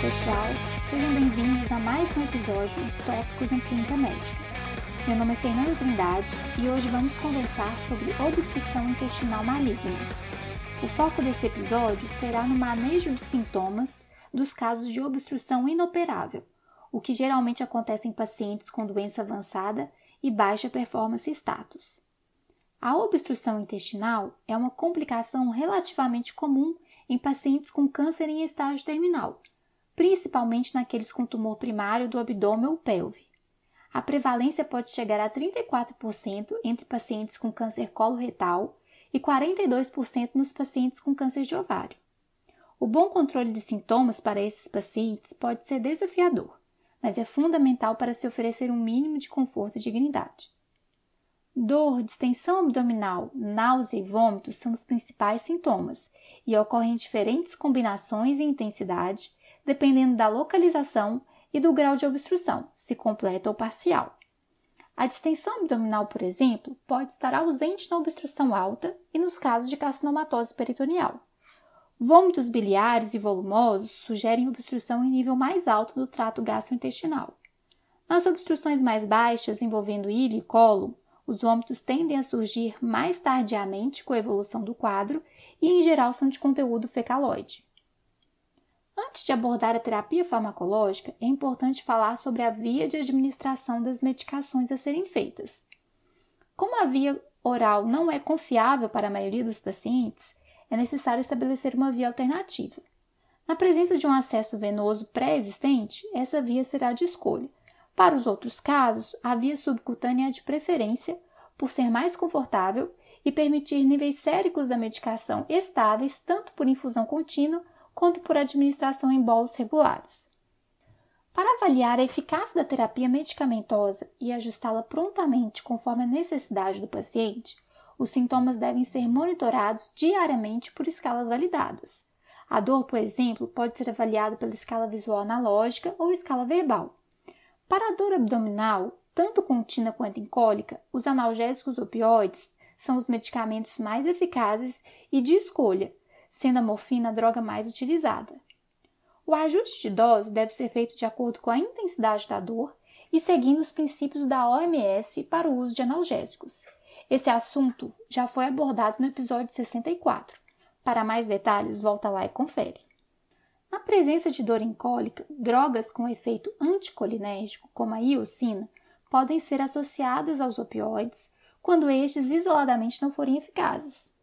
pessoal, sejam bem-vindos a mais um episódio do Tópicos em Clínica Médica. Meu nome é Fernanda Trindade e hoje vamos conversar sobre obstrução intestinal maligna. O foco desse episódio será no manejo dos sintomas dos casos de obstrução inoperável, o que geralmente acontece em pacientes com doença avançada e baixa performance status. A obstrução intestinal é uma complicação relativamente comum em pacientes com câncer em estágio terminal, principalmente naqueles com tumor primário do abdômen ou pelve. A prevalência pode chegar a 34% entre pacientes com câncer coloretal e 42% nos pacientes com câncer de ovário. O bom controle de sintomas para esses pacientes pode ser desafiador, mas é fundamental para se oferecer um mínimo de conforto e dignidade. Dor, distensão abdominal, náusea e vômitos são os principais sintomas e ocorrem em diferentes combinações e intensidade, dependendo da localização e do grau de obstrução, se completa ou parcial. A distensão abdominal, por exemplo, pode estar ausente na obstrução alta e nos casos de carcinomatose peritoneal. Vômitos biliares e volumosos sugerem obstrução em nível mais alto do trato gastrointestinal. Nas obstruções mais baixas, envolvendo ilha e colo, os vômitos tendem a surgir mais tardiamente com a evolução do quadro e, em geral, são de conteúdo fecaloide. Antes de abordar a terapia farmacológica, é importante falar sobre a via de administração das medicações a serem feitas. Como a via oral não é confiável para a maioria dos pacientes, é necessário estabelecer uma via alternativa. Na presença de um acesso venoso pré-existente, essa via será de escolha, para os outros casos, a via subcutânea é de preferência por ser mais confortável e permitir níveis séricos da medicação estáveis tanto por infusão contínua quanto por administração em bolos regulares. Para avaliar a eficácia da terapia medicamentosa e ajustá-la prontamente conforme a necessidade do paciente, os sintomas devem ser monitorados diariamente por escalas validadas. A dor, por exemplo, pode ser avaliada pela escala visual analógica ou escala verbal. Para a dor abdominal, tanto contínua quanto incólica, os analgésicos opioides são os medicamentos mais eficazes e de escolha, sendo a morfina a droga mais utilizada. O ajuste de dose deve ser feito de acordo com a intensidade da dor e seguindo os princípios da OMS para o uso de analgésicos. Esse assunto já foi abordado no episódio 64. Para mais detalhes, volta lá e confere. Na presença de dor incólica, drogas com efeito anticolinérgico, como a iocina, podem ser associadas aos opioides quando estes isoladamente não forem eficazes.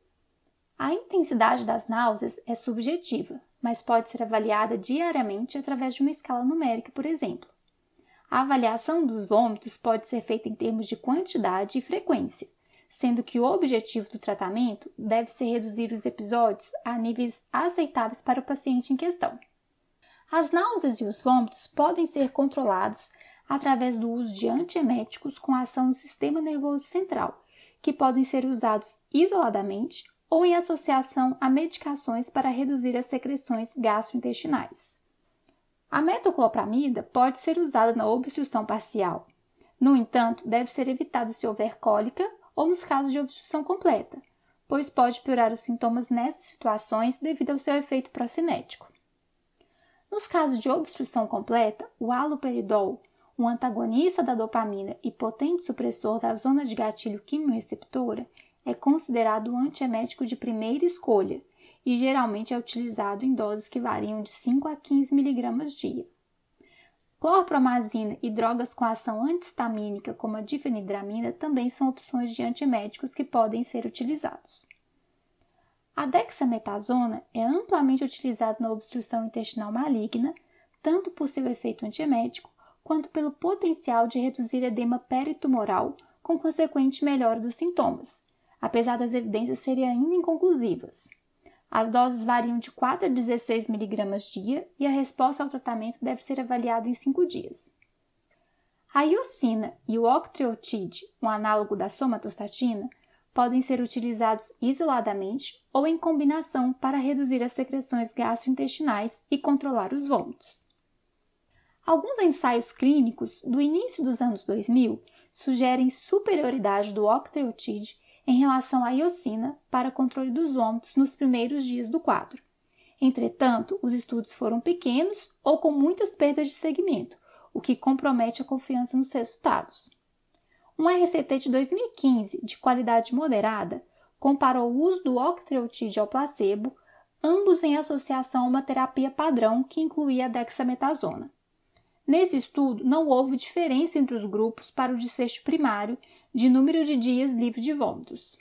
A intensidade das náuseas é subjetiva, mas pode ser avaliada diariamente através de uma escala numérica, por exemplo. A avaliação dos vômitos pode ser feita em termos de quantidade e frequência, sendo que o objetivo do tratamento deve ser reduzir os episódios a níveis aceitáveis para o paciente em questão. As náuseas e os vômitos podem ser controlados através do uso de antieméticos com ação no sistema nervoso central, que podem ser usados isoladamente ou em associação a medicações para reduzir as secreções gastrointestinais. A metoclopramida pode ser usada na obstrução parcial. No entanto, deve ser evitada se houver cólica ou nos casos de obstrução completa, pois pode piorar os sintomas nessas situações devido ao seu efeito procinético. Nos casos de obstrução completa, o haloperidol, um antagonista da dopamina e potente supressor da zona de gatilho quimiorreceptora, é considerado o antiemético de primeira escolha e geralmente é utilizado em doses que variam de 5 a 15 mg dia. Clorpromazina e drogas com ação antihistamínica, como a difenidramina, também são opções de antieméticos que podem ser utilizados. A dexametasona é amplamente utilizada na obstrução intestinal maligna, tanto por seu efeito antiemético, quanto pelo potencial de reduzir edema peritumoral, com consequente melhora dos sintomas, apesar das evidências serem ainda inconclusivas. As doses variam de 4 a 16 mg dia e a resposta ao tratamento deve ser avaliada em 5 dias. A iocina e o octreotide, um análogo da somatostatina, podem ser utilizados isoladamente ou em combinação para reduzir as secreções gastrointestinais e controlar os vômitos. Alguns ensaios clínicos do início dos anos 2000 sugerem superioridade do octreotide em relação à iocina para controle dos vômitos nos primeiros dias do quadro. Entretanto, os estudos foram pequenos ou com muitas perdas de segmento, o que compromete a confiança nos resultados. Um RCT de 2015 de qualidade moderada comparou o uso do octreotide ao placebo, ambos em associação a uma terapia padrão que incluía a dexametasona. Nesse estudo, não houve diferença entre os grupos para o desfecho primário de número de dias livre de vômitos.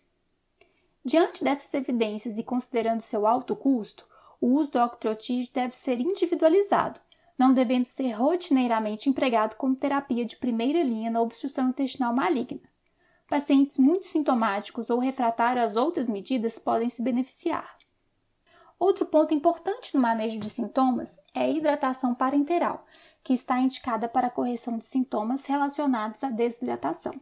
Diante dessas evidências e considerando seu alto custo, o uso do octreotide deve ser individualizado, não devendo ser rotineiramente empregado como terapia de primeira linha na obstrução intestinal maligna. Pacientes muito sintomáticos ou refratários às outras medidas podem se beneficiar. Outro ponto importante no manejo de sintomas é a hidratação parenteral, que está indicada para a correção de sintomas relacionados à desidratação.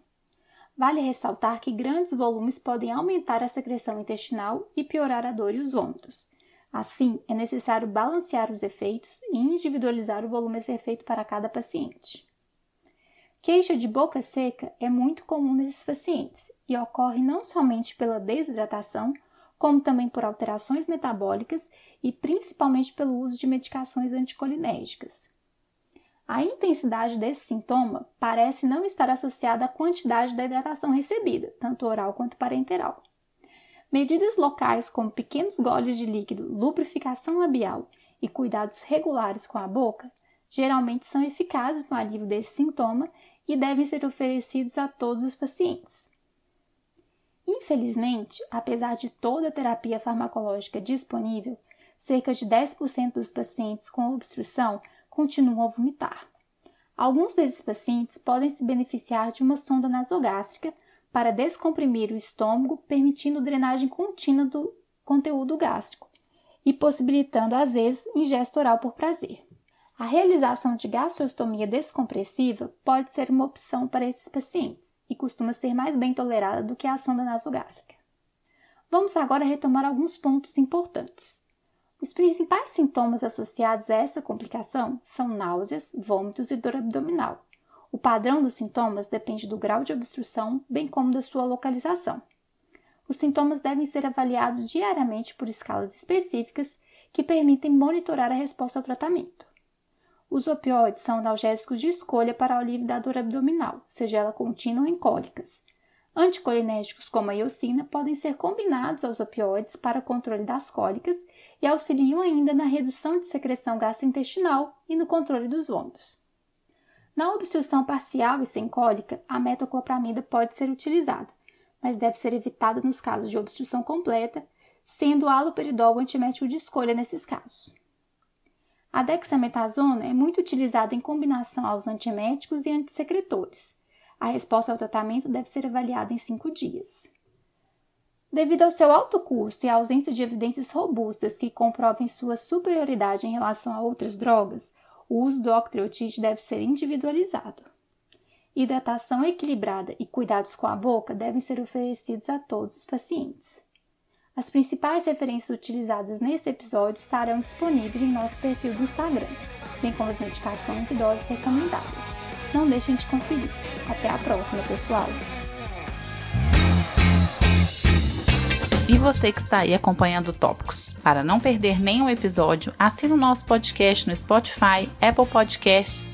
Vale ressaltar que grandes volumes podem aumentar a secreção intestinal e piorar a dor e os vômitos. Assim, é necessário balancear os efeitos e individualizar o volume a ser feito para cada paciente. Queixa de boca seca é muito comum nesses pacientes e ocorre não somente pela desidratação, como também por alterações metabólicas e principalmente pelo uso de medicações anticolinérgicas. A intensidade desse sintoma parece não estar associada à quantidade da hidratação recebida, tanto oral quanto parenteral. Medidas locais como pequenos goles de líquido, lubrificação labial e cuidados regulares com a boca geralmente são eficazes no alívio desse sintoma e devem ser oferecidos a todos os pacientes. Infelizmente, apesar de toda a terapia farmacológica disponível, cerca de 10% dos pacientes com obstrução continuam a vomitar. Alguns desses pacientes podem se beneficiar de uma sonda nasogástrica para descomprimir o estômago, permitindo drenagem contínua do conteúdo gástrico e possibilitando, às vezes, ingesta oral por prazer. A realização de gastrostomia descompressiva pode ser uma opção para esses pacientes e costuma ser mais bem tolerada do que a sonda nasogástrica. Vamos agora retomar alguns pontos importantes. Os principais sintomas associados a essa complicação são náuseas, vômitos e dor abdominal, o padrão dos sintomas depende do grau de obstrução, bem como da sua localização. Os sintomas devem ser avaliados diariamente por escalas específicas que permitem monitorar a resposta ao tratamento. Os opioides são analgésicos de escolha para o alívio da dor abdominal, seja ela contínua ou em cólicas. Anticolinérgicos como a iocina podem ser combinados aos opioides para controle das cólicas e auxiliam ainda na redução de secreção gastrointestinal e no controle dos vômitos. Na obstrução parcial e sem cólica, a metoclopramida pode ser utilizada, mas deve ser evitada nos casos de obstrução completa, sendo o haloperidol o antimético de escolha nesses casos. A dexametasona é muito utilizada em combinação aos antieméticos e antissecretores. A resposta ao tratamento deve ser avaliada em 5 dias. Devido ao seu alto custo e à ausência de evidências robustas que comprovem sua superioridade em relação a outras drogas, o uso do octreotide deve ser individualizado. Hidratação equilibrada e cuidados com a boca devem ser oferecidos a todos os pacientes. As principais referências utilizadas nesse episódio estarão disponíveis em nosso perfil do Instagram, bem como as medicações e doses recomendadas. Não deixem de conferir. Até a próxima, pessoal! E você que está aí acompanhando Tópicos. Para não perder nenhum episódio, assine o nosso podcast no Spotify, Apple Podcasts